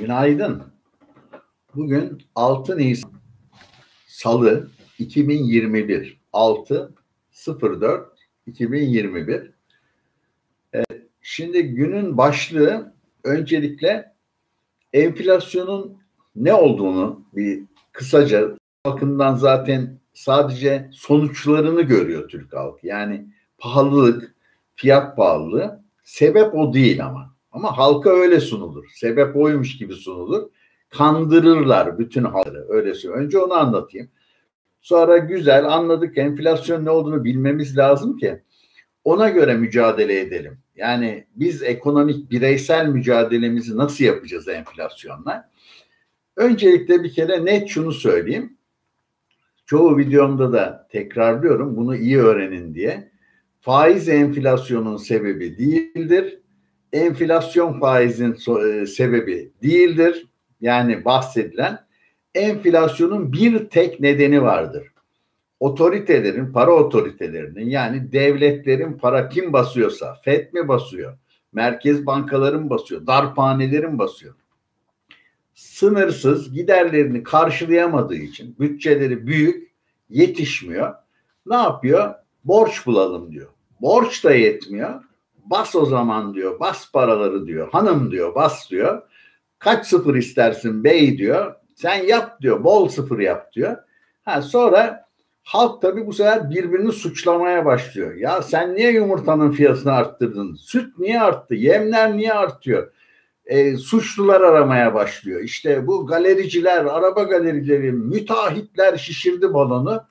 Günaydın. Bugün 6 Nisan Salı 2021 6 04 2021 ee, Şimdi günün başlığı öncelikle enflasyonun ne olduğunu bir kısaca bakımdan zaten sadece sonuçlarını görüyor Türk halkı. Yani pahalılık, fiyat pahalılığı sebep o değil ama. Ama halka öyle sunulur. Sebep oymuş gibi sunulur. Kandırırlar bütün halkı. Öyle. Önce onu anlatayım. Sonra güzel anladık enflasyon ne olduğunu bilmemiz lazım ki ona göre mücadele edelim. Yani biz ekonomik bireysel mücadelemizi nasıl yapacağız enflasyonla? Öncelikle bir kere net şunu söyleyeyim. Çoğu videomda da tekrarlıyorum bunu iyi öğrenin diye. Faiz enflasyonun sebebi değildir enflasyon faizin e, sebebi değildir. Yani bahsedilen enflasyonun bir tek nedeni vardır. Otoritelerin, para otoritelerinin yani devletlerin para kim basıyorsa, FED mi basıyor, merkez bankaların basıyor, darphanelerin basıyor. Sınırsız giderlerini karşılayamadığı için bütçeleri büyük, yetişmiyor. Ne yapıyor? Borç bulalım diyor. Borç da yetmiyor bas o zaman diyor. Bas paraları diyor. Hanım diyor bas diyor. Kaç sıfır istersin bey diyor. Sen yap diyor. Bol sıfır yap diyor. Ha sonra halk tabi bu sefer birbirini suçlamaya başlıyor. Ya sen niye yumurtanın fiyatını arttırdın? Süt niye arttı? Yemler niye artıyor? E, suçlular aramaya başlıyor. İşte bu galericiler, araba galerileri, müteahhitler şişirdi balonu.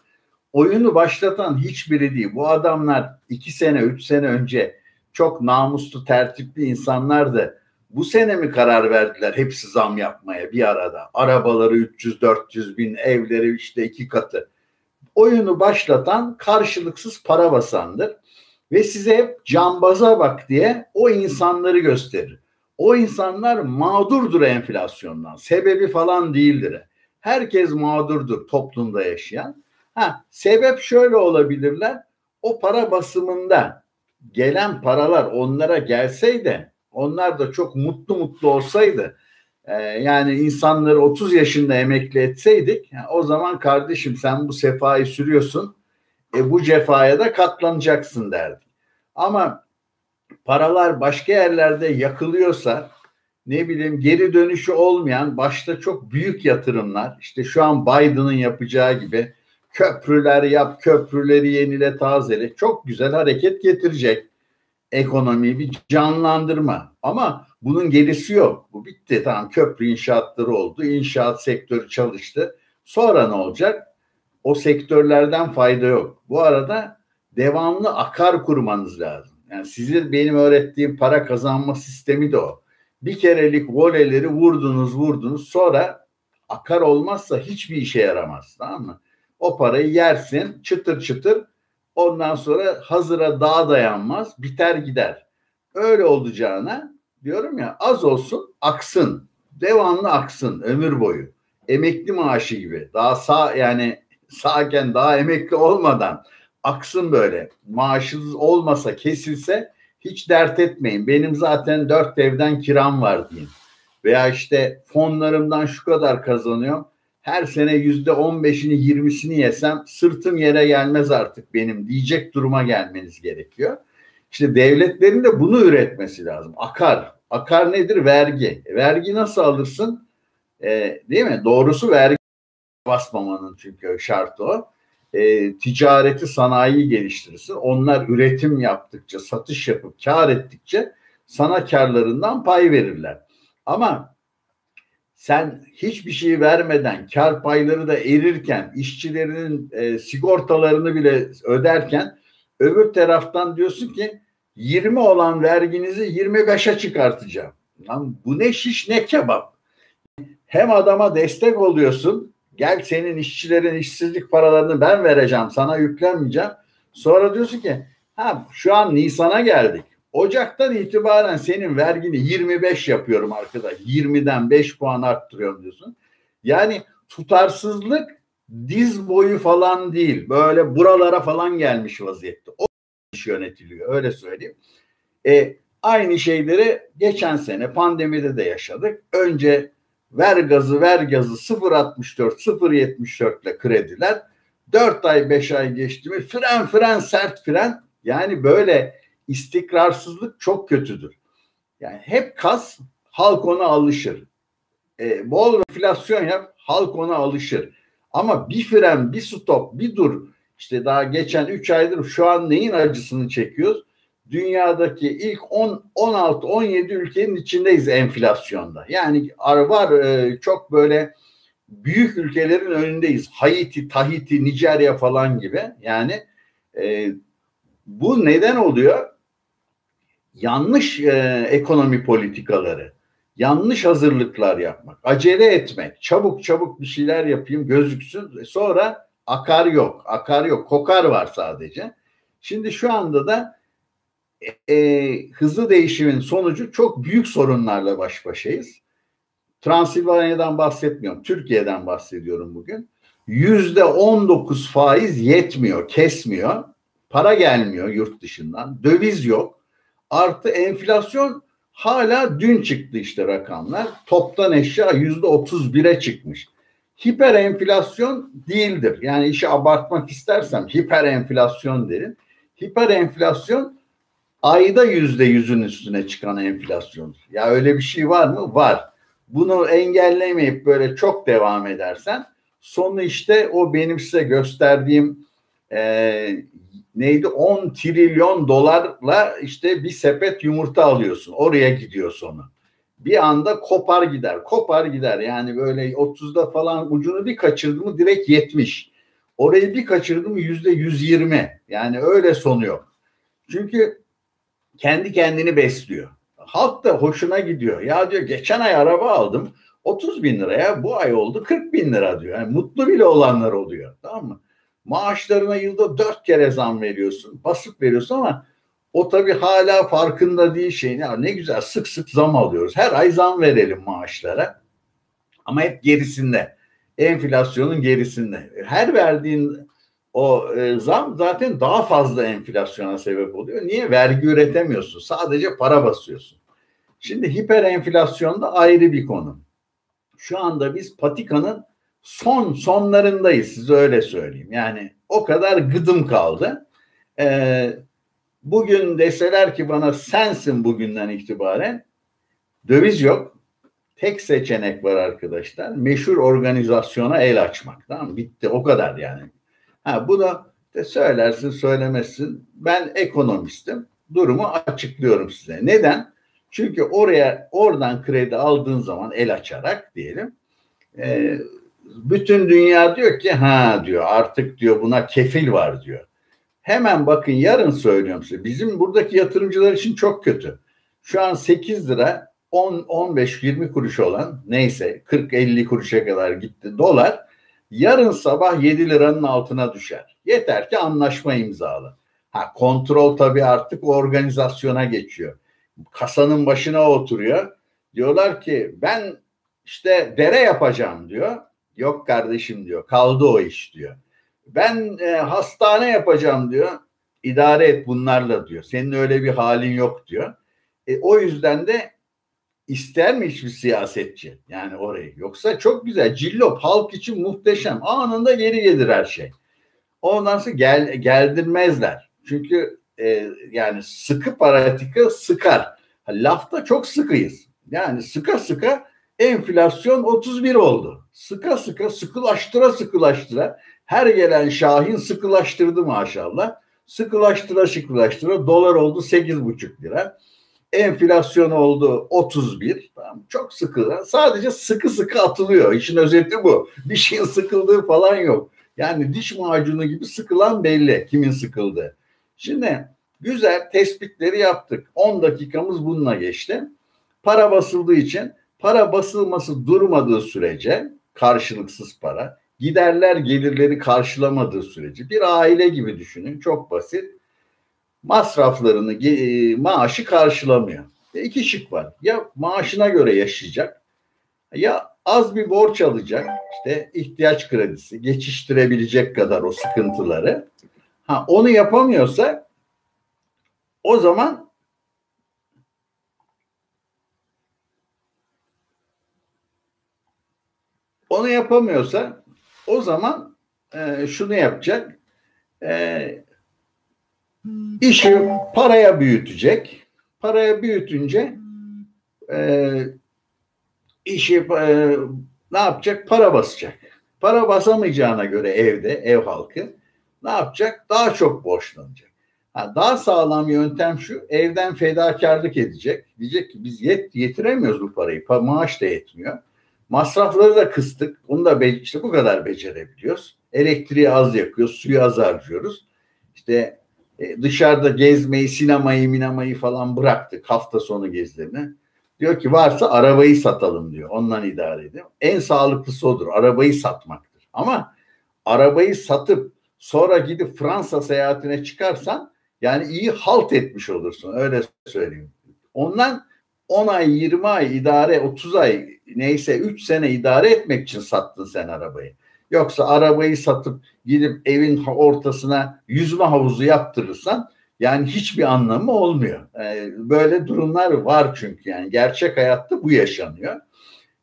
Oyunu başlatan hiçbiri değil. Bu adamlar iki sene, üç sene önce çok namuslu, tertipli insanlardı. Bu sene mi karar verdiler hepsi zam yapmaya bir arada? Arabaları 300-400 bin, evleri işte iki katı. Oyunu başlatan karşılıksız para basandır. Ve size hep cambaza bak diye o insanları gösterir. O insanlar mağdurdur enflasyondan. Sebebi falan değildir. Herkes mağdurdur toplumda yaşayan. Ha, sebep şöyle olabilirler. O para basımında gelen paralar onlara gelseydi onlar da çok mutlu mutlu olsaydı e, yani insanları 30 yaşında emekli etseydik yani o zaman kardeşim sen bu sefayı sürüyorsun e, bu cefaya da katlanacaksın derdik. Ama paralar başka yerlerde yakılıyorsa ne bileyim geri dönüşü olmayan başta çok büyük yatırımlar işte şu an Biden'ın yapacağı gibi köprüler yap, köprüleri yenile, tazele. Çok güzel hareket getirecek ekonomiyi bir canlandırma. Ama bunun gerisi yok. Bu bitti. Tamam köprü inşaatları oldu. İnşaat sektörü çalıştı. Sonra ne olacak? O sektörlerden fayda yok. Bu arada devamlı akar kurmanız lazım. Yani sizin benim öğrettiğim para kazanma sistemi de o. Bir kerelik voleleri vurdunuz vurdunuz sonra akar olmazsa hiçbir işe yaramaz. Tamam mı? O parayı yersin çıtır çıtır. Ondan sonra hazıra daha dayanmaz biter gider. Öyle olacağına diyorum ya az olsun aksın. Devamlı aksın ömür boyu. Emekli maaşı gibi. Daha sağ yani sağken daha emekli olmadan aksın böyle. Maaşınız olmasa kesilse hiç dert etmeyin. Benim zaten dört evden kiram var diyeyim. Veya işte fonlarımdan şu kadar kazanıyorum her sene yüzde on beşini yirmisini yesem sırtım yere gelmez artık benim diyecek duruma gelmeniz gerekiyor. İşte devletlerin de bunu üretmesi lazım. Akar. Akar nedir? Vergi. Vergi nasıl alırsın? Ee, değil mi? Doğrusu vergi basmamanın çünkü şartı o. Ee, ticareti, sanayiyi geliştirirsin. Onlar üretim yaptıkça, satış yapıp kar ettikçe sana karlarından pay verirler. Ama sen hiçbir şey vermeden kar payları da erirken işçilerinin e, sigortalarını bile öderken öbür taraftan diyorsun ki 20 olan verginizi 25'e çıkartacağım. Lan bu ne şiş ne kebap. Hem adama destek oluyorsun. Gel senin işçilerin işsizlik paralarını ben vereceğim. Sana yüklenmeyeceğim. Sonra diyorsun ki ha şu an Nisan'a geldik. Ocaktan itibaren senin vergini 25 yapıyorum arkadaş. 20'den 5 puan arttırıyorum diyorsun. Yani tutarsızlık diz boyu falan değil. Böyle buralara falan gelmiş vaziyette. O iş yönetiliyor öyle söyleyeyim. E, aynı şeyleri geçen sene pandemide de yaşadık. Önce ver gazı ver gazı 0.64 0.74 ile krediler 4 ay 5 ay geçti mi fren fren sert fren yani böyle istikrarsızlık çok kötüdür. Yani hep kas halk ona alışır. E, bol enflasyon yap halk ona alışır. Ama bir fren bir stop bir dur işte daha geçen 3 aydır şu an neyin acısını çekiyoruz? Dünyadaki ilk 10, 16, 17 ülkenin içindeyiz enflasyonda. Yani var e, çok böyle büyük ülkelerin önündeyiz. Haiti, Tahiti, Nijerya falan gibi. Yani e, bu neden oluyor? Yanlış e, ekonomi politikaları, yanlış hazırlıklar yapmak, acele etmek, çabuk çabuk bir şeyler yapayım gözüksün. Sonra akar yok, akar yok, kokar var sadece. Şimdi şu anda da e, hızlı değişimin sonucu çok büyük sorunlarla baş başayız. Transilvanya'dan bahsetmiyorum. Türkiye'den bahsediyorum bugün. Yüzde on dokuz faiz yetmiyor, kesmiyor. Para gelmiyor yurt dışından. Döviz yok. Artı enflasyon hala dün çıktı işte rakamlar. Toptan eşya yüzde otuz bire çıkmış. Hiper enflasyon değildir. Yani işi abartmak istersem hiper enflasyon derim. Hiper enflasyon ayda yüzde yüzün üstüne çıkan enflasyon. Ya öyle bir şey var mı? Var bunu engellemeyip böyle çok devam edersen sonu işte o benim size gösterdiğim e, neydi 10 trilyon dolarla işte bir sepet yumurta alıyorsun. Oraya gidiyor sonu. Bir anda kopar gider. Kopar gider. Yani böyle 30'da falan ucunu bir kaçırdı mı direkt 70. Orayı bir kaçırdı mı yüzde 120. Yani öyle sonu yok. Çünkü kendi kendini besliyor halk da hoşuna gidiyor. Ya diyor geçen ay araba aldım 30 bin liraya bu ay oldu 40 bin lira diyor. Yani mutlu bile olanlar oluyor tamam mı? Maaşlarına yılda dört kere zam veriyorsun basıp veriyorsun ama o tabii hala farkında değil şey. Ya ne güzel sık sık zam alıyoruz. Her ay zam verelim maaşlara. Ama hep gerisinde. Enflasyonun gerisinde. Her verdiğin o e, zam zaten daha fazla enflasyona sebep oluyor. Niye? Vergi üretemiyorsun. Sadece para basıyorsun. Şimdi hiper enflasyon da ayrı bir konu. Şu anda biz patikanın son sonlarındayız size öyle söyleyeyim. Yani o kadar gıdım kaldı. Ee, bugün deseler ki bana sensin bugünden itibaren döviz yok. Tek seçenek var arkadaşlar. Meşhur organizasyona el açmak. Tamam Bitti o kadar yani. Ha, bunu de söylersin söylemezsin. Ben ekonomistim. Durumu açıklıyorum size. Neden? Çünkü oraya oradan kredi aldığın zaman el açarak diyelim e, bütün dünya diyor ki ha diyor artık diyor buna kefil var diyor. Hemen bakın yarın söylüyorum size bizim buradaki yatırımcılar için çok kötü. Şu an 8 lira 10 15 20 kuruş olan neyse 40 50 kuruşa kadar gitti dolar yarın sabah 7 liranın altına düşer. Yeter ki anlaşma imzalı. Ha kontrol tabii artık organizasyona geçiyor kasanın başına oturuyor. Diyorlar ki ben işte dere yapacağım diyor. Yok kardeşim diyor. Kaldı o iş diyor. Ben e, hastane yapacağım diyor. İdare et bunlarla diyor. Senin öyle bir halin yok diyor. E, o yüzden de ister mi hiçbir siyasetçi yani orayı? Yoksa çok güzel. Cillop halk için muhteşem. Anında geri gelir her şey. Ondan sonra gel, geldirmezler. Çünkü e, yani sıkı paratika sıkar. Lafta çok sıkıyız. Yani sıka sıka enflasyon 31 oldu. Sıka sıka sıkılaştıra sıkılaştıra her gelen Şahin sıkılaştırdı maşallah. Sıkılaştıra sıkılaştıra dolar oldu 8,5 lira. Enflasyon oldu 31. Tamam, çok sıkı. Sadece sıkı sıkı atılıyor. İşin özeti bu. Bir şeyin sıkıldığı falan yok. Yani diş macunu gibi sıkılan belli kimin sıkıldığı. Şimdi güzel tespitleri yaptık. 10 dakikamız bununla geçti. Para basıldığı için para basılması durmadığı sürece karşılıksız para, giderler gelirleri karşılamadığı sürece bir aile gibi düşünün çok basit. Masraflarını, e, maaşı karşılamıyor. E iki şık var. Ya maaşına göre yaşayacak ya az bir borç alacak işte ihtiyaç kredisi geçiştirebilecek kadar o sıkıntıları. Ha onu yapamıyorsa o zaman onu yapamıyorsa o zaman e, şunu yapacak. E, işi paraya büyütecek. Paraya büyütünce e, işi e, ne yapacak? Para basacak. Para basamayacağına göre evde, ev halkı ne yapacak? Daha çok borçlanacak. Ha, daha sağlam yöntem şu, evden fedakarlık edecek. Diyecek ki biz yet, yetiremiyoruz bu parayı, pa maaş da yetmiyor. Masrafları da kıstık, onu da işte bu kadar becerebiliyoruz. Elektriği az yakıyoruz, suyu az harcıyoruz. İşte e, dışarıda gezmeyi, sinemayı, minamayı falan bıraktık hafta sonu gezilerini. Diyor ki varsa arabayı satalım diyor. Ondan idare edin. En sağlıklısı odur. Arabayı satmaktır. Ama arabayı satıp sonra gidip Fransa seyahatine çıkarsan yani iyi halt etmiş olursun. Öyle söyleyeyim. Ondan 10 ay, 20 ay idare, 30 ay neyse 3 sene idare etmek için sattın sen arabayı. Yoksa arabayı satıp gidip evin ortasına yüzme havuzu yaptırırsan yani hiçbir anlamı olmuyor. Ee, böyle durumlar var çünkü yani gerçek hayatta bu yaşanıyor.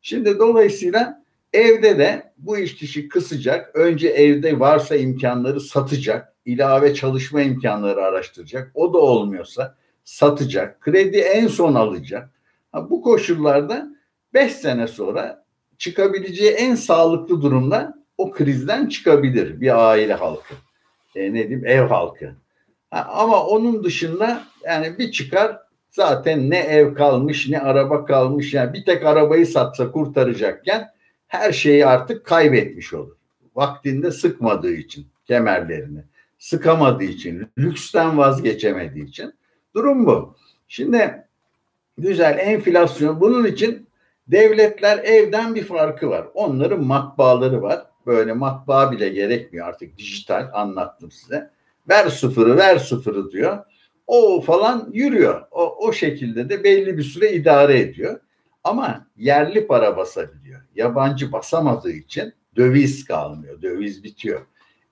Şimdi dolayısıyla evde de bu iş kişi kısacak. Önce evde varsa imkanları satacak. ilave çalışma imkanları araştıracak. O da olmuyorsa satacak. Kredi en son alacak. Ha, bu koşullarda 5 sene sonra çıkabileceği en sağlıklı durumda o krizden çıkabilir bir aile halkı. E, ne diyeyim ev halkı. Ha, ama onun dışında yani bir çıkar zaten ne ev kalmış ne araba kalmış yani bir tek arabayı satsa kurtaracakken her şeyi artık kaybetmiş olur. Vaktinde sıkmadığı için kemerlerini, sıkamadığı için, lüksten vazgeçemediği için. Durum bu. Şimdi güzel enflasyon bunun için devletler evden bir farkı var. Onların matbaaları var. Böyle matbaa bile gerekmiyor artık dijital anlattım size. Ver sıfırı ver sıfırı diyor. O falan yürüyor. O, o şekilde de belli bir süre idare ediyor. Ama yerli para basabiliyor. Yabancı basamadığı için döviz kalmıyor. Döviz bitiyor.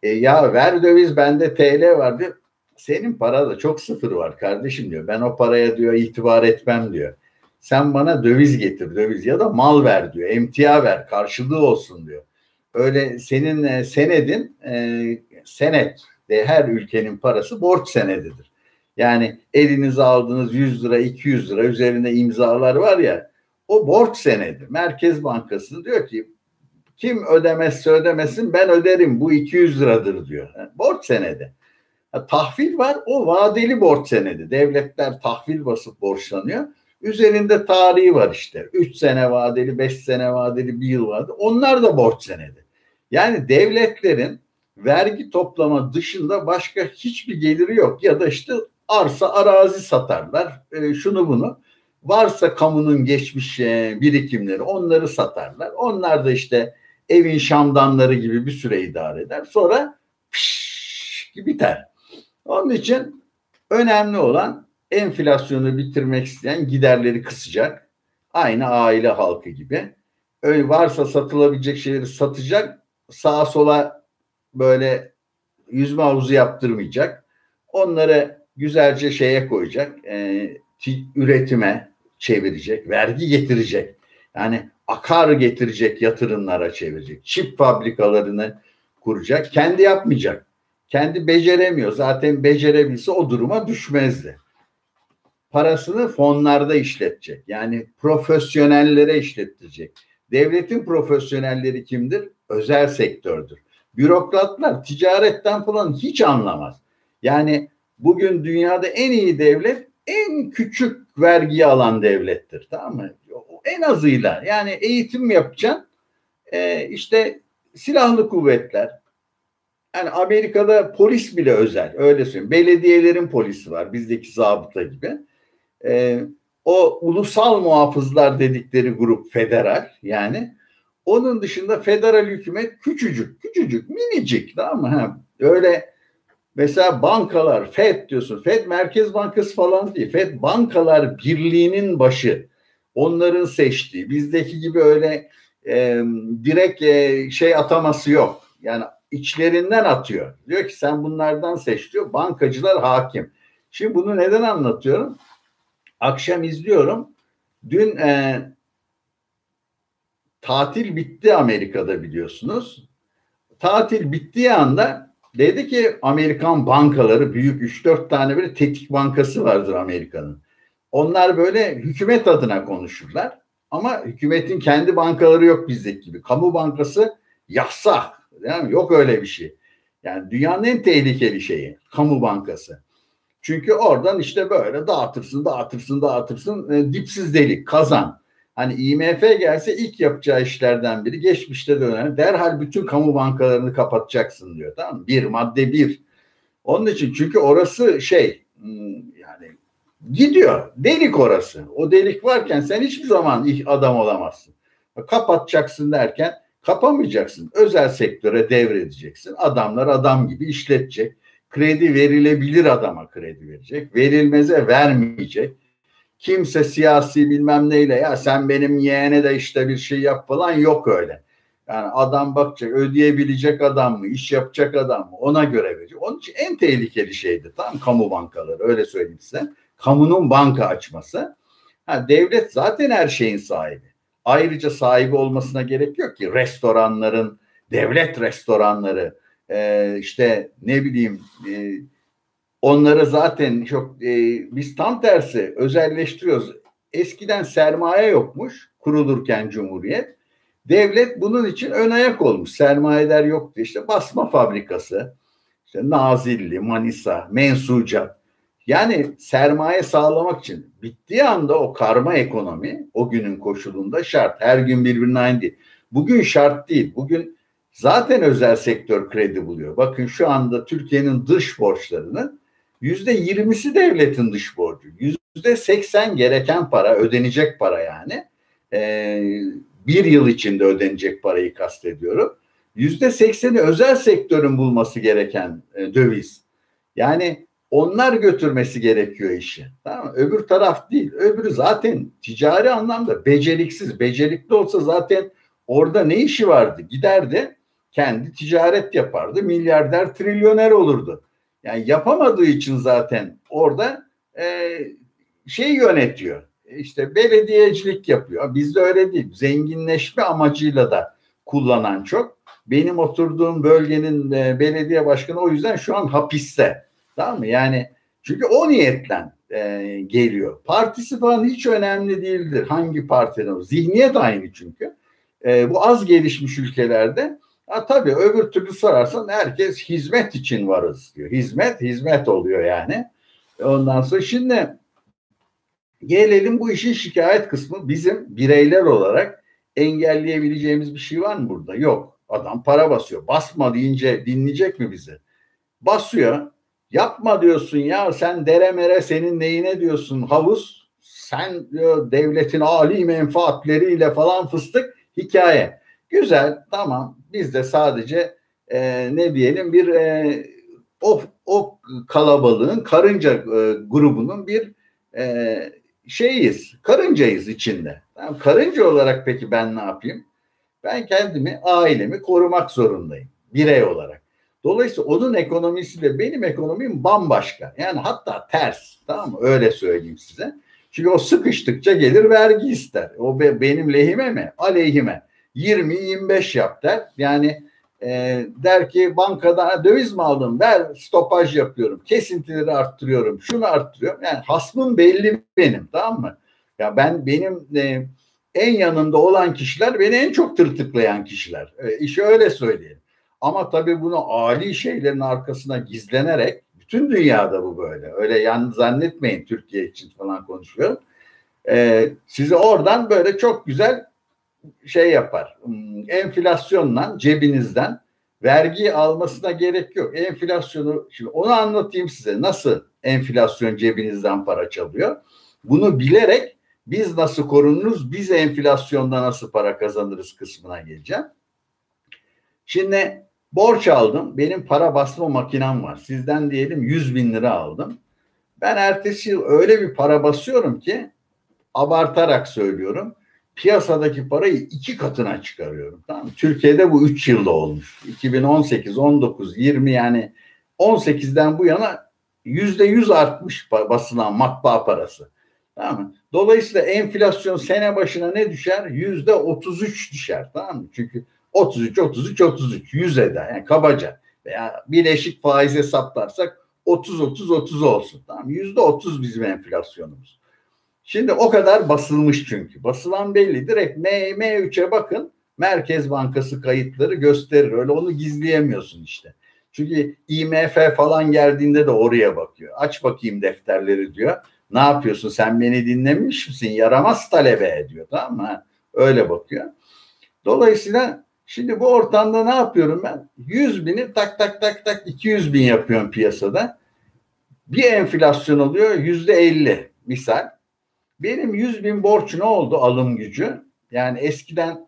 E ya ver döviz bende TL var diyor. Senin parada çok sıfır var kardeşim diyor. Ben o paraya diyor itibar etmem diyor. Sen bana döviz getir döviz ya da mal ver diyor. Emtia ver karşılığı olsun diyor. Öyle senin e, senedin e, senet de her ülkenin parası borç senedidir. Yani elinize aldığınız 100 lira 200 lira üzerinde imzalar var ya o borç senedi. Merkez Bankası diyor ki kim ödemezse ödemesin ben öderim bu 200 liradır diyor. Yani borç senedi. Tahvil var o vadeli borç senedi. Devletler tahvil basıp borçlanıyor. Üzerinde tarihi var işte. 3 sene vadeli, 5 sene vadeli, 1 yıl vadeli. Onlar da borç senedi. Yani devletlerin vergi toplama dışında başka hiçbir geliri yok. Ya da işte arsa arazi satarlar. E, şunu bunu. Varsa kamunun geçmiş e, birikimleri onları satarlar. Onlar da işte evin şamdanları gibi bir süre idare eder. Sonra pişş, biter. Onun için önemli olan enflasyonu bitirmek isteyen giderleri kısacak. Aynı aile halkı gibi. Öyle varsa satılabilecek şeyleri satacak. Sağa sola böyle yüzme havuzu yaptırmayacak. Onları güzelce şeye koyacak. E, üretime çevirecek. Vergi getirecek. Yani akar getirecek yatırımlara çevirecek. Çip fabrikalarını kuracak. Kendi yapmayacak. Kendi beceremiyor. Zaten becerebilse o duruma düşmezdi. Parasını fonlarda işletecek. Yani profesyonellere işlettirecek. Devletin profesyonelleri kimdir? Özel sektördür. Bürokratlar ticaretten falan hiç anlamaz. Yani bugün dünyada en iyi devlet en küçük vergi alan devlettir. Tamam mı? En azıyla yani eğitim yapacaksın. E, işte silahlı kuvvetler, yani Amerika'da polis bile özel öyle söyleyeyim. Belediyelerin polisi var bizdeki zabıta gibi. Ee, o ulusal muhafızlar dedikleri grup federal yani. Onun dışında federal hükümet küçücük, küçücük, minicik tamam mı? Ha, öyle mesela bankalar, FED diyorsun. FED Merkez Bankası falan değil. FED Bankalar Birliği'nin başı. Onların seçtiği. Bizdeki gibi öyle e, direkt e, şey ataması yok. Yani içlerinden atıyor. Diyor ki sen bunlardan seç diyor. Bankacılar hakim. Şimdi bunu neden anlatıyorum? Akşam izliyorum. Dün e, tatil bitti Amerika'da biliyorsunuz. Tatil bittiği anda dedi ki Amerikan bankaları büyük 3-4 tane böyle tetik bankası vardır Amerika'nın. Onlar böyle hükümet adına konuşurlar. Ama hükümetin kendi bankaları yok bizdeki gibi. Kamu bankası yasak. Yani yok öyle bir şey. Yani dünyanın en tehlikeli şeyi kamu bankası. Çünkü oradan işte böyle dağıtırsın, dağıtırsın, dağıtırsın, e, dipsiz delik, kazan. Hani IMF gelse ilk yapacağı işlerden biri geçmişte dönen derhal bütün kamu bankalarını kapatacaksın diyor. Tamam mı? Bir, madde bir. Onun için çünkü orası şey hmm, yani gidiyor. Delik orası. O delik varken sen hiçbir zaman adam olamazsın. Kapatacaksın derken kapamayacaksın. Özel sektöre devredeceksin. Adamlar adam gibi işletecek. Kredi verilebilir adama kredi verecek. Verilmeze vermeyecek. Kimse siyasi bilmem neyle ya sen benim yeğene de işte bir şey yap falan yok öyle. Yani adam bakacak ödeyebilecek adam mı iş yapacak adam mı ona göre verecek. Onun için en tehlikeli şeydi tam kamu bankaları öyle söyleyeyim size. Kamunun banka açması. Ha, devlet zaten her şeyin sahibi. Ayrıca sahibi olmasına gerek yok ki restoranların, devlet restoranları, e, işte ne bileyim e, onları zaten çok e, biz tam tersi özelleştiriyoruz. Eskiden sermaye yokmuş kurulurken Cumhuriyet. Devlet bunun için ön ayak olmuş. Sermayeler yoktu. İşte basma fabrikası, işte Nazilli, Manisa, Mensucat. Yani sermaye sağlamak için bittiği anda o karma ekonomi o günün koşulunda şart. Her gün birbirine aynı değil. Bugün şart değil. Bugün zaten özel sektör kredi buluyor. Bakın şu anda Türkiye'nin dış borçlarının yüzde yirmisi devletin dış borcu. Yüzde seksen gereken para, ödenecek para yani. Ee, bir yıl içinde ödenecek parayı kastediyorum. Yüzde sekseni özel sektörün bulması gereken e, döviz. Yani onlar götürmesi gerekiyor işi. Tamam mı? Öbür taraf değil. Öbürü zaten ticari anlamda beceriksiz. Becerikli olsa zaten orada ne işi vardı? Giderdi kendi ticaret yapardı. Milyarder, trilyoner olurdu. Yani yapamadığı için zaten orada e, şey yönetiyor. İşte belediyecilik yapıyor. Bizde öyle değil. Zenginleşme amacıyla da kullanan çok. Benim oturduğum bölgenin e, belediye başkanı o yüzden şu an hapiste. Tamam mı? Yani çünkü o niyetle e, geliyor. Partisi falan hiç önemli değildir. Hangi partiden o? Zihniyet aynı çünkü. E, bu az gelişmiş ülkelerde Ha, tabii öbür türlü sorarsan herkes hizmet için varız diyor. Hizmet, hizmet oluyor yani. Ondan sonra şimdi gelelim bu işin şikayet kısmı. Bizim bireyler olarak engelleyebileceğimiz bir şey var mı burada? Yok. Adam para basıyor. Basma deyince dinleyecek mi bizi? Basıyor. Yapma diyorsun ya sen dere mere senin neyine diyorsun havuz. Sen diyor devletin âli menfaatleriyle falan fıstık hikaye. Güzel tamam biz de sadece e, ne diyelim bir e, o, o kalabalığın karınca e, grubunun bir e, şeyiz karıncayız içinde. Tamam, karınca olarak peki ben ne yapayım? Ben kendimi ailemi korumak zorundayım birey olarak. Dolayısıyla onun ekonomisiyle benim ekonomim bambaşka. Yani hatta ters. Tamam mı? Öyle söyleyeyim size. Çünkü o sıkıştıkça gelir vergi ister. O be, benim lehime mi? Aleyhime. 20-25 yap der. Yani e, der ki bankada döviz mi aldım? Ver stopaj yapıyorum. Kesintileri arttırıyorum. Şunu arttırıyorum. Yani hasmım belli benim. Tamam mı? Ya ben benim e, en yanında olan kişiler beni en çok tırtıklayan kişiler. E, işi öyle söyleyeyim. Ama tabii bunu âli şeylerin arkasına gizlenerek bütün dünyada bu böyle. Öyle yan zannetmeyin Türkiye için falan konuşuyorum. Ee, sizi oradan böyle çok güzel şey yapar. Hmm, enflasyonla cebinizden vergi almasına gerek yok. Enflasyonu şimdi onu anlatayım size. Nasıl enflasyon cebinizden para çalıyor? Bunu bilerek biz nasıl korunuruz? Biz enflasyonda nasıl para kazanırız kısmına geleceğim. Şimdi borç aldım. Benim para basma makinem var. Sizden diyelim 100 bin lira aldım. Ben ertesi yıl öyle bir para basıyorum ki abartarak söylüyorum piyasadaki parayı iki katına çıkarıyorum. Tamam mı? Türkiye'de bu üç yılda olmuş. 2018, 19, 20 yani 18'den bu yana yüzde yüz artmış basılan matbaa parası. Tamam mı? Dolayısıyla enflasyon sene başına ne düşer? Yüzde 33 düşer. Tamam mı? Çünkü 33, 33, 33 yüz eder. Yani kabaca. Veya bileşik faiz hesaplarsak 30, 30, 30 olsun. Tamam Yüzde 30 bizim enflasyonumuz. Şimdi o kadar basılmış çünkü. Basılan belli. Direkt M, M3'e bakın. Merkez Bankası kayıtları gösterir. Öyle onu gizleyemiyorsun işte. Çünkü IMF falan geldiğinde de oraya bakıyor. Aç bakayım defterleri diyor. Ne yapıyorsun sen beni dinlemiş misin? Yaramaz talebe ediyor tamam mı? Öyle bakıyor. Dolayısıyla şimdi bu ortamda ne yapıyorum ben? 100 bini tak tak tak tak 200 bin yapıyorum piyasada. Bir enflasyon oluyor yüzde 50 misal. Benim 100 bin borç ne oldu alım gücü? Yani eskiden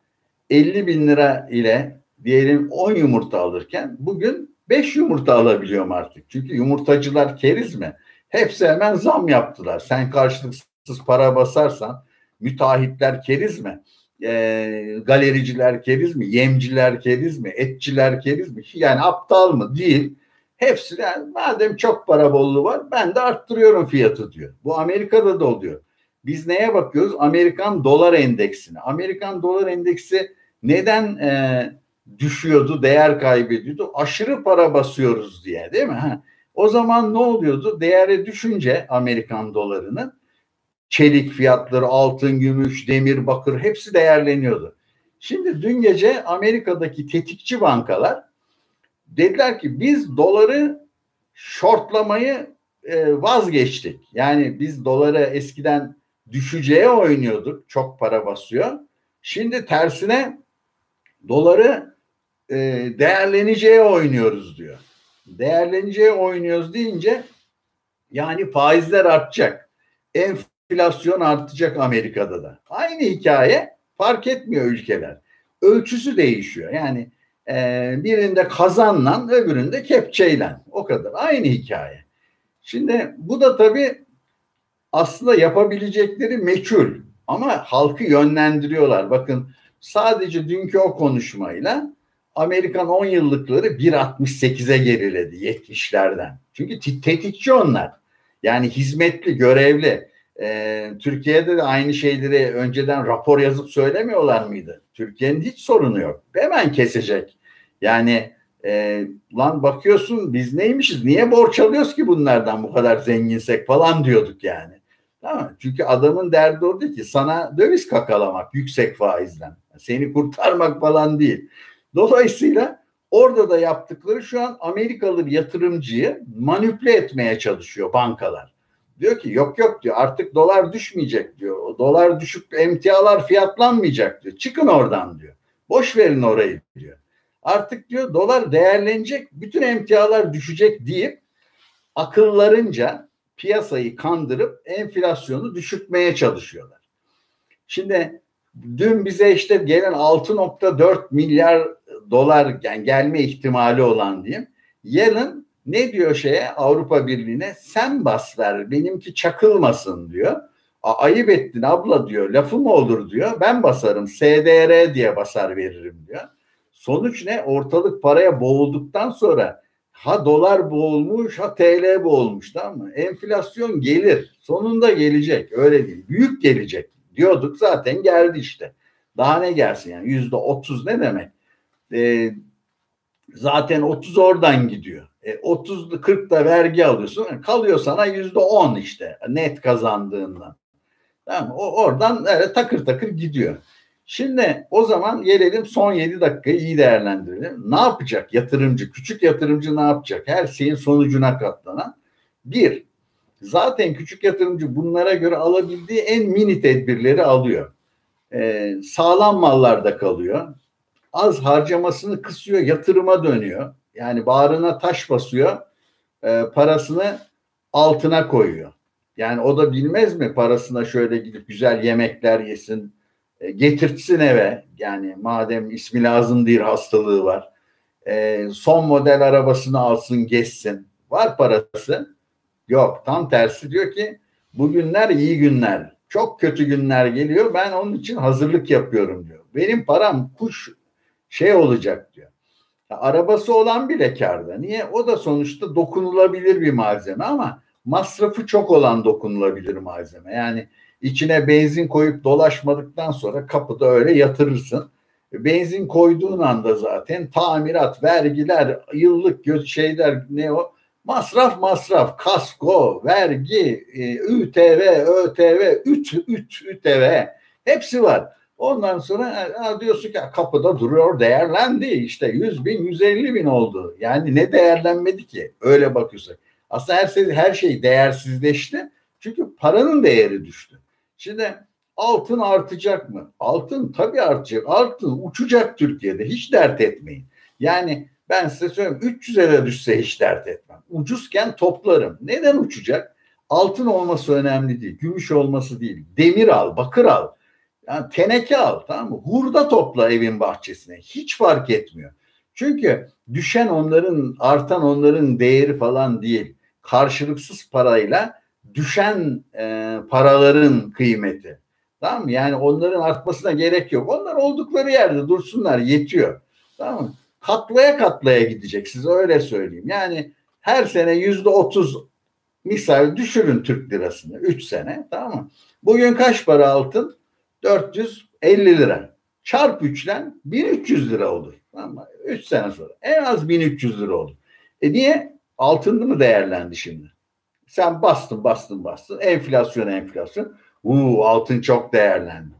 50 bin lira ile diyelim 10 yumurta alırken bugün 5 yumurta alabiliyorum artık. Çünkü yumurtacılar keriz mi? Hepsi hemen zam yaptılar. Sen karşılıksız para basarsan müteahhitler keriz mi? E, galericiler keriz mi? Yemciler keriz mi? Etçiler keriz mi? Yani aptal mı? Değil. Hepsi yani madem çok para bolluğu var ben de arttırıyorum fiyatı diyor. Bu Amerika'da da oluyor. Biz neye bakıyoruz? Amerikan dolar endeksine. Amerikan dolar endeksi neden e, düşüyordu, değer kaybediyordu? Aşırı para basıyoruz diye değil mi? Ha. O zaman ne oluyordu? Değeri düşünce Amerikan dolarının çelik fiyatları, altın, gümüş, demir, bakır hepsi değerleniyordu. Şimdi dün gece Amerika'daki tetikçi bankalar dediler ki biz doları shortlamayı e, vazgeçtik. Yani biz doları eskiden düşeceğe oynuyorduk. Çok para basıyor. Şimdi tersine doları e, değerleneceğe oynuyoruz diyor. Değerleneceğe oynuyoruz deyince yani faizler artacak. Enflasyon artacak Amerika'da da. Aynı hikaye fark etmiyor ülkeler. Ölçüsü değişiyor. Yani e, birinde kazanla öbüründe kepçeyle. O kadar. Aynı hikaye. Şimdi bu da tabii aslında yapabilecekleri meçhul ama halkı yönlendiriyorlar. Bakın sadece dünkü o konuşmayla Amerikan 10 yıllıkları 1.68'e geriledi 70'lerden. Çünkü tetikçi onlar. Yani hizmetli, görevli. Ee, Türkiye'de de aynı şeyleri önceden rapor yazıp söylemiyorlar mıydı? Türkiye'nin hiç sorunu yok. Hemen kesecek. Yani e, lan bakıyorsun biz neymişiz? Niye borç alıyoruz ki bunlardan bu kadar zenginsek falan diyorduk yani. Tamam Çünkü adamın derdi o değil ki sana döviz kakalamak yüksek faizden. Seni kurtarmak falan değil. Dolayısıyla orada da yaptıkları şu an Amerikalı bir yatırımcıyı manipüle etmeye çalışıyor bankalar. Diyor ki yok yok diyor artık dolar düşmeyecek diyor. O dolar düşük emtialar fiyatlanmayacak diyor. Çıkın oradan diyor. Boş verin orayı diyor. Artık diyor dolar değerlenecek bütün emtialar düşecek deyip akıllarınca piyasayı kandırıp enflasyonu düşürtmeye çalışıyorlar. Şimdi dün bize işte gelen 6.4 milyar dolar yani gelme ihtimali olan diyeyim. Yarın ne diyor şeye Avrupa Birliği'ne sen bas ver benimki çakılmasın diyor. A, ayıp ettin abla diyor lafı mı olur diyor ben basarım SDR diye basar veririm diyor. Sonuç ne ortalık paraya boğulduktan sonra ha dolar boğulmuş ha TL boğulmuş tamam mı? Enflasyon gelir sonunda gelecek öyle değil büyük gelecek diyorduk zaten geldi işte. Daha ne gelsin yani yüzde otuz ne demek? Ee, zaten otuz oradan gidiyor. E, 30 40 da vergi alıyorsun. Kalıyor sana yüzde on işte net kazandığından. Tamam O oradan öyle takır takır gidiyor. Şimdi o zaman gelelim son 7 dakikayı iyi değerlendirelim. Ne yapacak yatırımcı? Küçük yatırımcı ne yapacak? Her şeyin sonucuna katlanan. Bir, zaten küçük yatırımcı bunlara göre alabildiği en mini tedbirleri alıyor. Ee, sağlam mallarda kalıyor. Az harcamasını kısıyor, yatırıma dönüyor. Yani bağrına taş basıyor, e, parasını altına koyuyor. Yani o da bilmez mi parasına şöyle gidip güzel yemekler yesin, e, getirtsin eve. Yani madem ismi lazım değil hastalığı var. E, son model arabasını alsın geçsin. Var parası. Yok tam tersi diyor ki bugünler iyi günler. Çok kötü günler geliyor. Ben onun için hazırlık yapıyorum diyor. Benim param kuş şey olacak diyor. Arabası olan bile karda. Niye? O da sonuçta dokunulabilir bir malzeme ama masrafı çok olan dokunulabilir malzeme. Yani içine benzin koyup dolaşmadıktan sonra kapıda öyle yatırırsın. Benzin koyduğun anda zaten tamirat, vergiler, yıllık şeyler ne o? Masraf masraf, kasko, vergi, e, ÜTV, ÖTV, ÜT, ÜT, ÜTV hepsi var. Ondan sonra ha, diyorsun ki kapıda duruyor değerlendi işte 100 bin 150 bin oldu. Yani ne değerlenmedi ki öyle bakıyorsak. Aslında her şey, her şey değersizleşti. Çünkü paranın değeri düştü. Şimdi altın artacak mı? Altın tabii artacak. Altın uçacak Türkiye'de. Hiç dert etmeyin. Yani ben size söyleyeyim 300'e de düşse hiç dert etmem. Ucuzken toplarım. Neden uçacak? Altın olması önemli değil. Gümüş olması değil. Demir al, bakır al. Yani teneke al tamam mı? Hurda topla evin bahçesine. Hiç fark etmiyor. Çünkü düşen onların, artan onların değeri falan değil. Karşılıksız parayla düşen e, paraların kıymeti. Tamam mı? Yani onların artmasına gerek yok. Onlar oldukları yerde dursunlar yetiyor. Tamam mı? Katlaya katlaya gidecek size öyle söyleyeyim. Yani her sene yüzde otuz misal düşürün Türk lirasını. Üç sene tamam mı? Bugün kaç para altın? 450 lira. Çarp 3'den 1300 lira olur. Mı? 3 sene sonra. En az 1300 lira olur. E niye? Altın mı değerlendi şimdi? Sen bastın bastın bastın. Enflasyon enflasyon. Uuu altın çok değerlendi.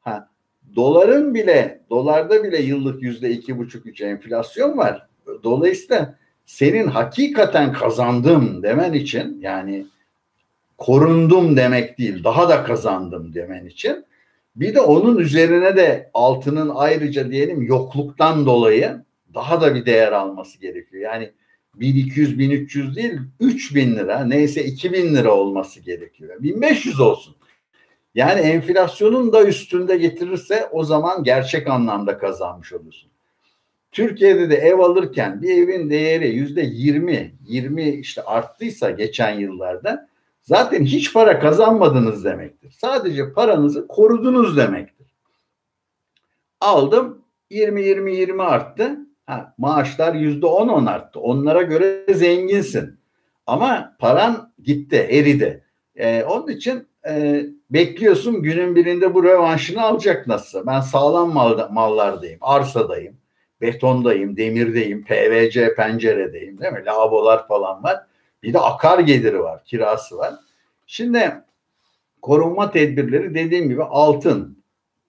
Ha, doların bile dolarda bile yıllık yüzde iki buçuk üç enflasyon var. Dolayısıyla senin hakikaten kazandım demen için yani korundum demek değil daha da kazandım demen için bir de onun üzerine de altının ayrıca diyelim yokluktan dolayı daha da bir değer alması gerekiyor. Yani 1200 1300 değil 3000 lira neyse 2000 lira olması gerekiyor. 1500 olsun. Yani enflasyonun da üstünde getirirse o zaman gerçek anlamda kazanmış olursun. Türkiye'de de ev alırken bir evin değeri yüzde 20, 20 işte arttıysa geçen yıllarda zaten hiç para kazanmadınız demektir. Sadece paranızı korudunuz demektir. Aldım 20 20 20 arttı. Ha, maaşlar yüzde 10 10 arttı. Onlara göre zenginsin. Ama paran gitti, eridi. Ee, onun için e, bekliyorsun günün birinde bu revanşını alacak nasılsa. Ben sağlam mal, mallardayım, arsadayım, betondayım, demirdeyim, PVC penceredeyim değil mi? Lavabolar falan var. Bir de akar geliri var, kirası var. Şimdi korunma tedbirleri dediğim gibi altın.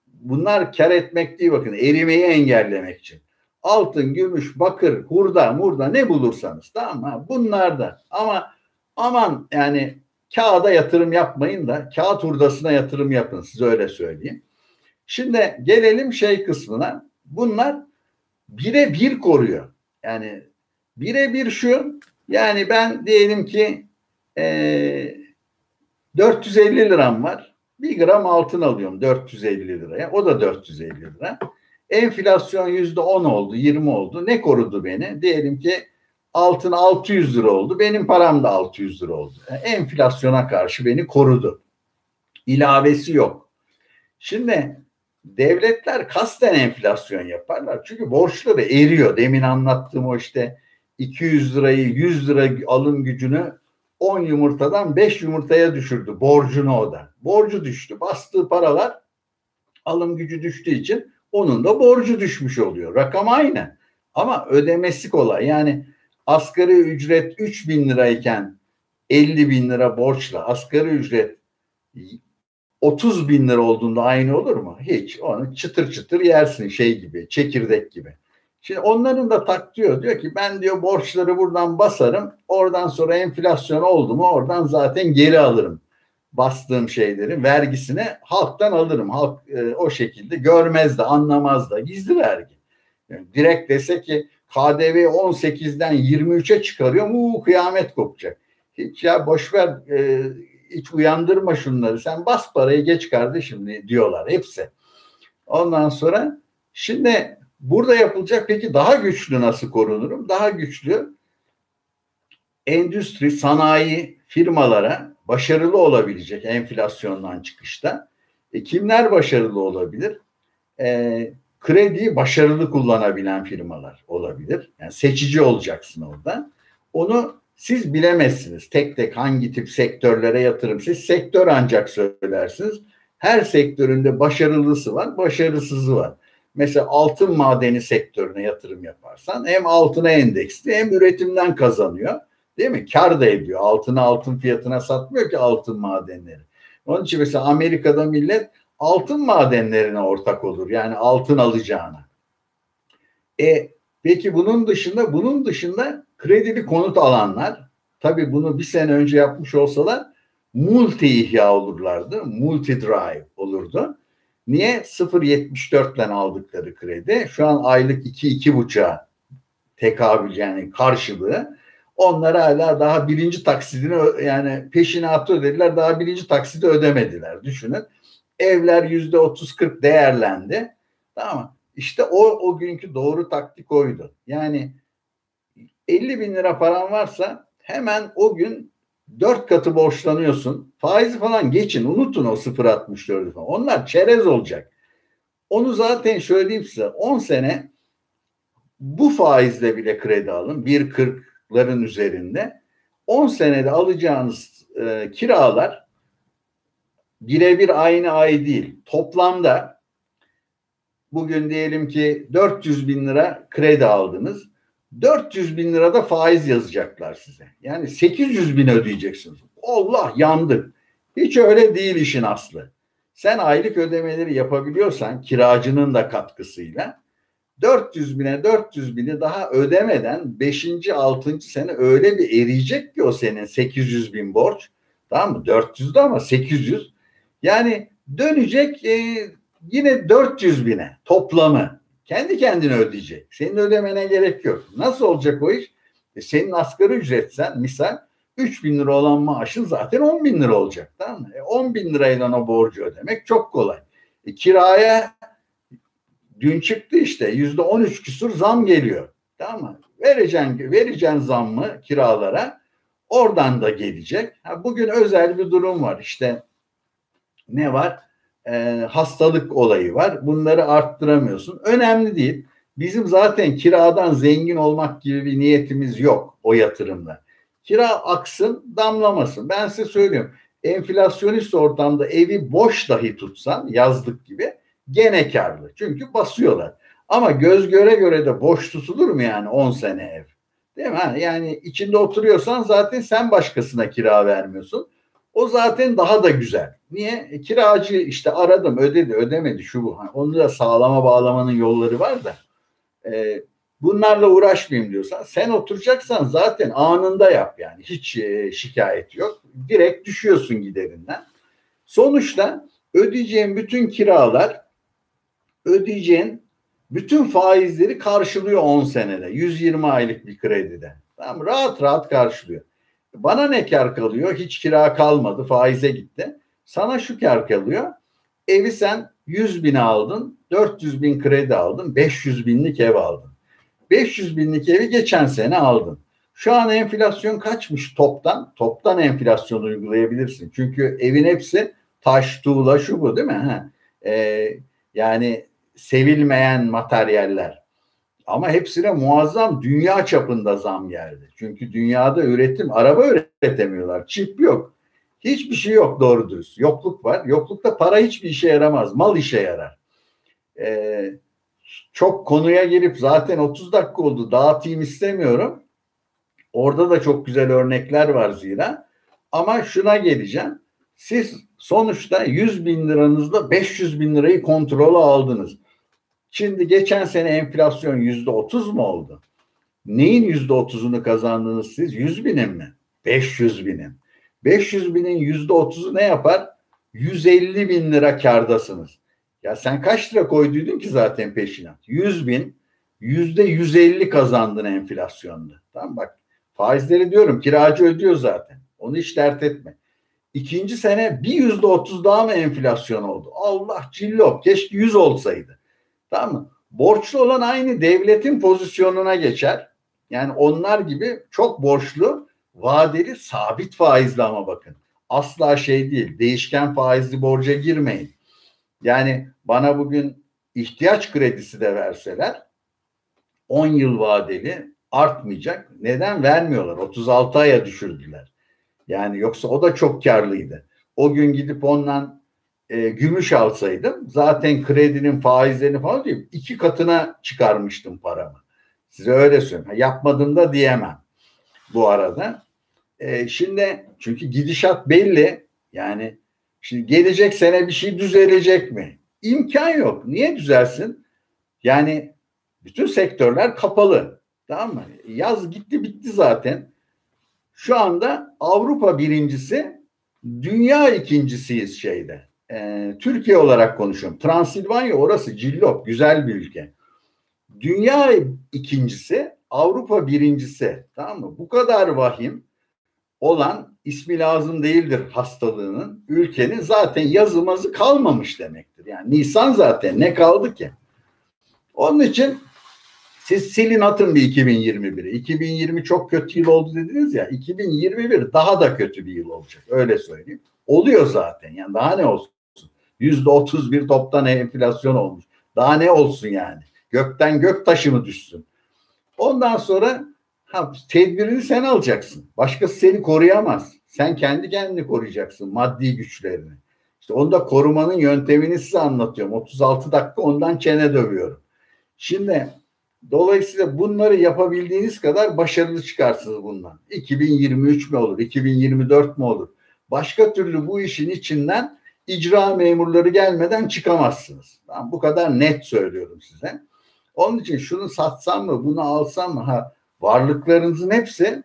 Bunlar kar etmek değil bakın erimeyi engellemek için. Altın, gümüş, bakır, hurda, murda ne bulursanız tamam mı? Bunlar da ama aman yani kağıda yatırım yapmayın da kağıt hurdasına yatırım yapın size öyle söyleyeyim. Şimdi gelelim şey kısmına. Bunlar bire bir koruyor. Yani bire bir şu yani ben diyelim ki e, 450 liram var. Bir gram altın alıyorum 450 liraya. O da 450 lira. Enflasyon yüzde 10 oldu, 20 oldu. Ne korudu beni? Diyelim ki altın 600 lira oldu. Benim param da 600 lira oldu. Yani enflasyona karşı beni korudu. İlavesi yok. Şimdi devletler kasten enflasyon yaparlar. Çünkü borçları eriyor. Demin anlattığım o işte 200 lirayı 100 lira alım gücünü 10 yumurtadan 5 yumurtaya düşürdü borcunu o da. Borcu düştü. Bastığı paralar alım gücü düştüğü için onun da borcu düşmüş oluyor. Rakam aynı. Ama ödemesi kolay. Yani asgari ücret 3 bin lirayken 50 bin lira borçla asgari ücret 30 bin lira olduğunda aynı olur mu? Hiç. Onu çıtır çıtır yersin şey gibi, çekirdek gibi. Şimdi onların da tak diyor. Ki ben diyor borçları buradan basarım. Oradan sonra enflasyon oldu mu oradan zaten geri alırım. Bastığım şeyleri vergisini halktan alırım. Halk e, o şekilde görmez de anlamaz da gizli vergi. Yani direkt dese ki KDV 18'den 23'e çıkarıyor mu kıyamet kopacak. Hiç ya boş ver e, hiç uyandırma şunları. Sen bas parayı geç kardeşim diyorlar hepsi. Ondan sonra şimdi burada yapılacak peki daha güçlü nasıl korunurum? Daha güçlü endüstri, sanayi firmalara başarılı olabilecek enflasyondan çıkışta. E, kimler başarılı olabilir? E, krediyi başarılı kullanabilen firmalar olabilir. Yani seçici olacaksın orada. Onu siz bilemezsiniz tek tek hangi tip sektörlere yatırım. Siz sektör ancak söylersiniz. Her sektöründe başarılısı var, başarısızı var. Mesela altın madeni sektörüne yatırım yaparsan hem altına endeksli hem üretimden kazanıyor. Değil mi? Kar da ediyor. Altını altın fiyatına satmıyor ki altın madenleri. Onun için mesela Amerika'da millet altın madenlerine ortak olur. Yani altın alacağına. E peki bunun dışında bunun dışında kredili konut alanlar tabii bunu bir sene önce yapmış olsalar multi ihya olurlardı. Multi drive olurdu. Niye? 0.74'ten aldıkları kredi. Şu an aylık 2-2.5'a tekabül yani karşılığı. Onlar hala daha birinci taksidini yani peşinatı ödediler. Daha birinci taksidi ödemediler. Düşünün. Evler yüzde 30-40 değerlendi. Tamam İşte o, o günkü doğru taktik oydu. Yani 50 bin lira paran varsa hemen o gün dört katı borçlanıyorsun. Faizi falan geçin. Unutun o 0.64'ü falan. Onlar çerez olacak. Onu zaten söyleyeyim size 10 sene bu faizle bile kredi alın. 1.40'ların üzerinde. 10 senede alacağınız e, kiralar birebir aynı ay değil. Toplamda bugün diyelim ki 400 bin lira kredi aldınız. 400 bin lirada faiz yazacaklar size. Yani 800 bin ödeyeceksiniz. Allah yandı. Hiç öyle değil işin aslı. Sen aylık ödemeleri yapabiliyorsan kiracının da katkısıyla 400 bine 400 bini daha ödemeden 5. 6. sene öyle bir eriyecek ki o senin 800 bin borç. Tamam mı? 400'de ama 800. Yani dönecek e, yine 400 bine toplamı. Kendi kendine ödeyecek. Senin ödemene gerek yok. Nasıl olacak o iş? E senin asgari ücretsen misal 3 bin lira olan maaşın zaten 10 bin lira olacak. Tamam mı? E 10 bin lirayla o borcu ödemek çok kolay. E kiraya dün çıktı işte yüzde 13 küsur zam geliyor. Tamam mı? Vereceksin, vereceksin zammı kiralara. Oradan da gelecek. Ha, bugün özel bir durum var. İşte ne var? E, hastalık olayı var. Bunları arttıramıyorsun. Önemli değil. Bizim zaten kiradan zengin olmak gibi bir niyetimiz yok o yatırımda. Kira aksın, damlamasın. Ben size söylüyorum. Enflasyonist ortamda evi boş dahi tutsan yazlık gibi gene karlı. Çünkü basıyorlar. Ama göz göre göre de boş tutulur mu yani 10 sene ev? Değil mi? Yani içinde oturuyorsan zaten sen başkasına kira vermiyorsun. O zaten daha da güzel. Niye? E, kiracı işte aradım ödedi ödemedi şu bu. Onu da sağlama bağlamanın yolları var da. E, bunlarla uğraşmayayım diyorsan sen oturacaksan zaten anında yap yani. Hiç e, şikayet yok. Direkt düşüyorsun giderinden. Sonuçta ödeyeceğin bütün kiralar ödeyeceğin bütün faizleri karşılıyor 10 senede. 120 aylık bir kredide. Tamam rahat rahat karşılıyor. Bana ne kar kalıyor? Hiç kira kalmadı. Faize gitti. Sana şu kar kalıyor. Evi sen 100 bin aldın. 400 bin kredi aldın. 500 binlik ev aldın. 500 binlik evi geçen sene aldın. Şu an enflasyon kaçmış toptan? Toptan enflasyon uygulayabilirsin. Çünkü evin hepsi taş, tuğla, şu bu değil mi? Ha. Ee, yani sevilmeyen materyaller. Ama hepsine muazzam dünya çapında zam geldi. Çünkü dünyada üretim, araba üretemiyorlar. Çip yok. Hiçbir şey yok doğru dürüst. Yokluk var. Yoklukta para hiçbir işe yaramaz. Mal işe yarar. Ee, çok konuya girip zaten 30 dakika oldu. Dağıtayım istemiyorum. Orada da çok güzel örnekler var zira. Ama şuna geleceğim. Siz sonuçta 100 bin liranızla 500 bin lirayı kontrola aldınız. Şimdi geçen sene enflasyon yüzde otuz mu oldu? Neyin yüzde otuzunu kazandınız siz? Yüz binin mi? Beş yüz binin. Beş yüz binin yüzde otuzu ne yapar? 150 bin lira kardasınız. Ya sen kaç lira koyduydun ki zaten peşinat? 100 bin, yüzde 150 kazandın enflasyonda. Tamam bak faizleri diyorum kiracı ödüyor zaten. Onu hiç dert etme. İkinci sene bir yüzde otuz daha mı enflasyon oldu? Allah cillop keşke yüz olsaydı. Tamam mı? Borçlu olan aynı devletin pozisyonuna geçer. Yani onlar gibi çok borçlu vadeli sabit faizli ama bakın. Asla şey değil değişken faizli borca girmeyin. Yani bana bugün ihtiyaç kredisi de verseler 10 yıl vadeli artmayacak. Neden vermiyorlar? 36 aya düşürdüler. Yani yoksa o da çok karlıydı. O gün gidip ondan e, gümüş alsaydım zaten kredinin faizlerini falan değil iki katına çıkarmıştım paramı. Size öyle söyleyeyim. Yapmadım da diyemem bu arada. E, şimdi çünkü gidişat belli. Yani şimdi gelecek sene bir şey düzelecek mi? İmkan yok. Niye düzelsin? Yani bütün sektörler kapalı. Tamam mı? Yaz gitti bitti zaten. Şu anda Avrupa birincisi, dünya ikincisiyiz şeyde. Ee, Türkiye olarak konuşuyorum. Transilvanya orası cillop, güzel bir ülke. Dünya ikincisi, Avrupa birincisi. Tamam mı? Bu kadar vahim olan ismi lazım değildir hastalığının ülkenin zaten yazımazı kalmamış demektir. Yani Nisan zaten ne kaldı ki? Onun için siz silin atın bir 2021'i. 2020 çok kötü yıl oldu dediniz ya. 2021 daha da kötü bir yıl olacak. Öyle söyleyeyim. Oluyor zaten. Yani daha ne olsun? Yüzde otuz bir toptan enflasyon olmuş. Daha ne olsun yani? Gökten gök taşı mı düşsün? Ondan sonra ha, tedbirini sen alacaksın. Başkası seni koruyamaz. Sen kendi kendini koruyacaksın. Maddi güçlerini. İşte onu da korumanın yöntemini size anlatıyorum. 36 dakika ondan çene dövüyorum. Şimdi dolayısıyla bunları yapabildiğiniz kadar başarılı çıkarsınız bundan. 2023 mi olur, 2024 mi olur? Başka türlü bu işin içinden icra memurları gelmeden çıkamazsınız. Ben bu kadar net söylüyorum size. Onun için şunu satsam mı, bunu alsam mı? Ha, varlıklarınızın hepsi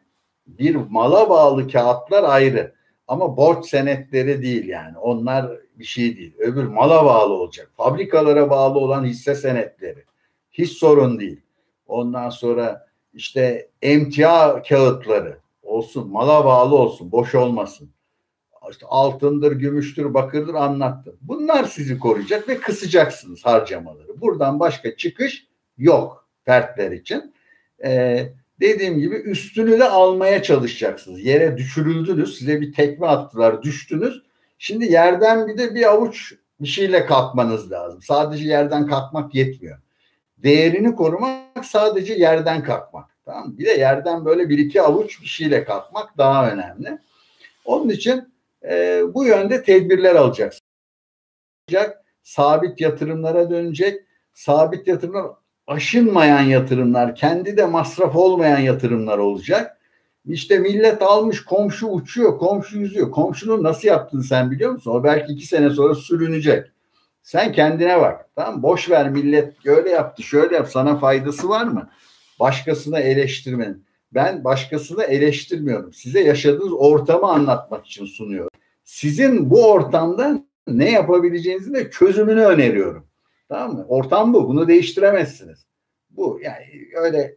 bir mala bağlı kağıtlar ayrı. Ama borç senetleri değil yani. Onlar bir şey değil. Öbür mala bağlı olacak. Fabrikalara bağlı olan hisse senetleri. Hiç sorun değil. Ondan sonra işte emtia kağıtları olsun, mala bağlı olsun, boş olmasın. İşte altındır, gümüştür, bakırdır anlattım. Bunlar sizi koruyacak ve kısacaksınız harcamaları. Buradan başka çıkış yok fertler için. Ee, dediğim gibi üstünü de almaya çalışacaksınız. Yere düşürüldünüz, size bir tekme attılar, düştünüz. Şimdi yerden bir de bir avuç bir şeyle kalkmanız lazım. Sadece yerden kalkmak yetmiyor değerini korumak sadece yerden kalkmak. Tamam Bir de yerden böyle bir iki avuç bir şeyle kalkmak daha önemli. Onun için e, bu yönde tedbirler alacaksın. Sabit yatırımlara dönecek. Sabit yatırımlar aşınmayan yatırımlar, kendi de masraf olmayan yatırımlar olacak. İşte millet almış komşu uçuyor, komşu yüzüyor. Komşunun nasıl yaptığını sen biliyor musun? O belki iki sene sonra sürünecek. Sen kendine bak. Tamam Boş ver millet öyle yaptı şöyle yap sana faydası var mı? Başkasına eleştirmenin. Ben başkasını eleştirmiyorum. Size yaşadığınız ortamı anlatmak için sunuyorum. Sizin bu ortamda ne yapabileceğinizin de çözümünü öneriyorum. Tamam mı? Ortam bu. Bunu değiştiremezsiniz. Bu yani öyle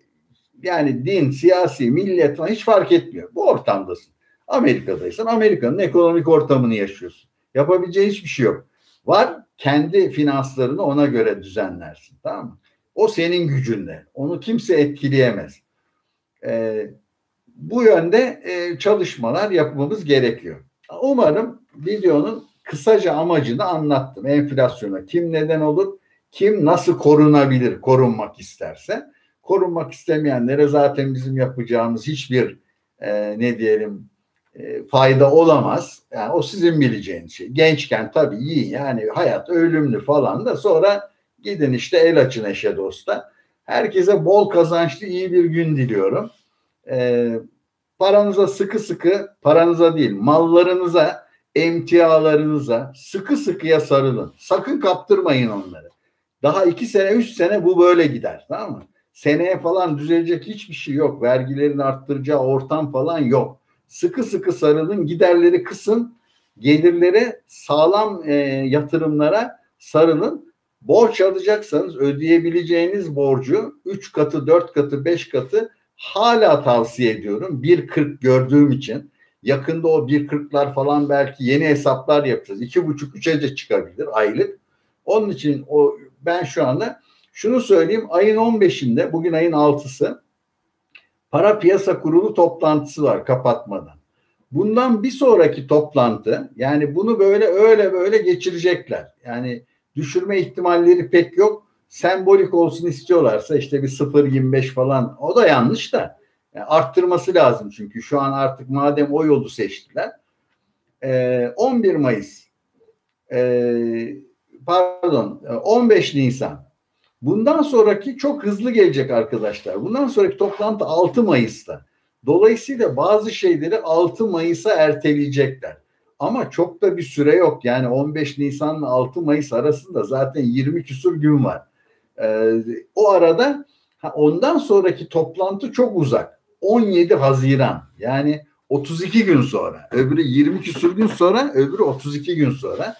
yani din, siyasi, millet falan hiç fark etmiyor. Bu ortamdasın. Amerika'daysan Amerika'nın ekonomik ortamını yaşıyorsun. Yapabileceğin hiçbir şey yok. Var kendi finanslarını ona göre düzenlersin. Tamam mı? O senin gücünde. Onu kimse etkileyemez. Ee, bu yönde e, çalışmalar yapmamız gerekiyor. Umarım videonun kısaca amacını anlattım. Enflasyona kim neden olur, kim nasıl korunabilir, korunmak isterse. Korunmak istemeyenlere zaten bizim yapacağımız hiçbir e, ne diyelim e, fayda olamaz. Yani o sizin bileceğiniz şey. Gençken tabii iyi yani hayat ölümlü falan da sonra gidin işte el açın eşe dosta. Herkese bol kazançlı iyi bir gün diliyorum. E, paranıza sıkı sıkı, paranıza değil mallarınıza, emtialarınıza sıkı sıkıya sarılın. Sakın kaptırmayın onları. Daha iki sene, üç sene bu böyle gider. Tamam mı? Seneye falan düzelecek hiçbir şey yok. Vergilerin arttıracağı ortam falan yok sıkı sıkı sarılın, giderleri kısın, gelirleri sağlam e, yatırımlara sarılın. Borç alacaksanız ödeyebileceğiniz borcu 3 katı, 4 katı, 5 katı hala tavsiye ediyorum. 1.40 gördüğüm için yakında o 1.40'lar falan belki yeni hesaplar yapacağız. 2.5-3'e de çıkabilir aylık. Onun için o ben şu anda şunu söyleyeyim ayın 15'inde bugün ayın 6'sı Para Piyasa Kurulu toplantısı var kapatmadan. Bundan bir sonraki toplantı yani bunu böyle öyle böyle geçirecekler. Yani düşürme ihtimalleri pek yok. Sembolik olsun istiyorlarsa işte bir 0.25 falan o da yanlış da yani arttırması lazım çünkü şu an artık madem o yolu seçtiler e, 11 Mayıs e, pardon 15 Nisan bundan sonraki çok hızlı gelecek arkadaşlar. Bundan sonraki toplantı 6 Mayıs'ta. Dolayısıyla bazı şeyleri 6 Mayıs'a erteleyecekler. Ama çok da bir süre yok. Yani 15 Nisan ile 6 Mayıs arasında zaten 20 küsur gün var. Ee, o arada ondan sonraki toplantı çok uzak. 17 Haziran yani 32 gün sonra. Öbürü 20 küsur gün sonra, öbürü 32 gün sonra.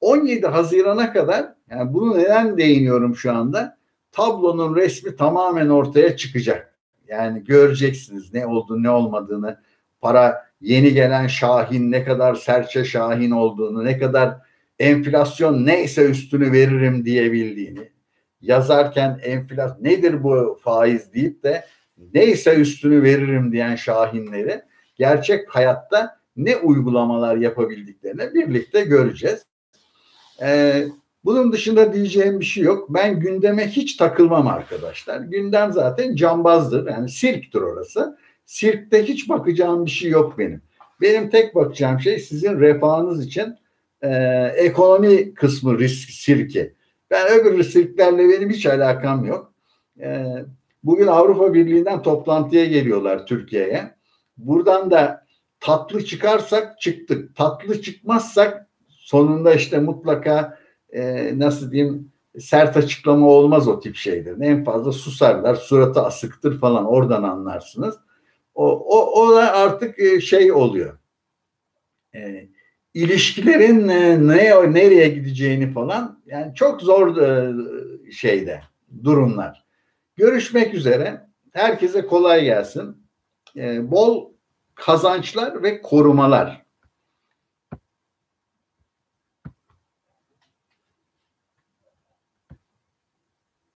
17 Haziran'a kadar yani bunu neden değiniyorum şu anda? Tablonun resmi tamamen ortaya çıkacak. Yani göreceksiniz ne olduğunu ne olmadığını. Para yeni gelen Şahin ne kadar serçe Şahin olduğunu, ne kadar enflasyon neyse üstünü veririm diyebildiğini. Yazarken enflasyon nedir bu faiz deyip de neyse üstünü veririm diyen Şahinleri gerçek hayatta ne uygulamalar yapabildiklerini birlikte göreceğiz. Ee, bunun dışında diyeceğim bir şey yok. Ben gündeme hiç takılmam arkadaşlar. Gündem zaten cambazdır. Yani sirktir orası. Sirkte hiç bakacağım bir şey yok benim. Benim tek bakacağım şey sizin refahınız için e, ekonomi kısmı risk sirki. Ben öbür sirklerle benim hiç alakam yok. E, bugün Avrupa Birliği'nden toplantıya geliyorlar Türkiye'ye. Buradan da tatlı çıkarsak çıktık. Tatlı çıkmazsak sonunda işte mutlaka e, nasıl diyeyim sert açıklama olmaz o tip şeylerin. En fazla susarlar, suratı asıktır falan oradan anlarsınız. O, o, o da artık e, şey oluyor. E, ilişkilerin e, ne nereye gideceğini falan yani çok zor e, şeyde durumlar. Görüşmek üzere. Herkese kolay gelsin. E, bol kazançlar ve korumalar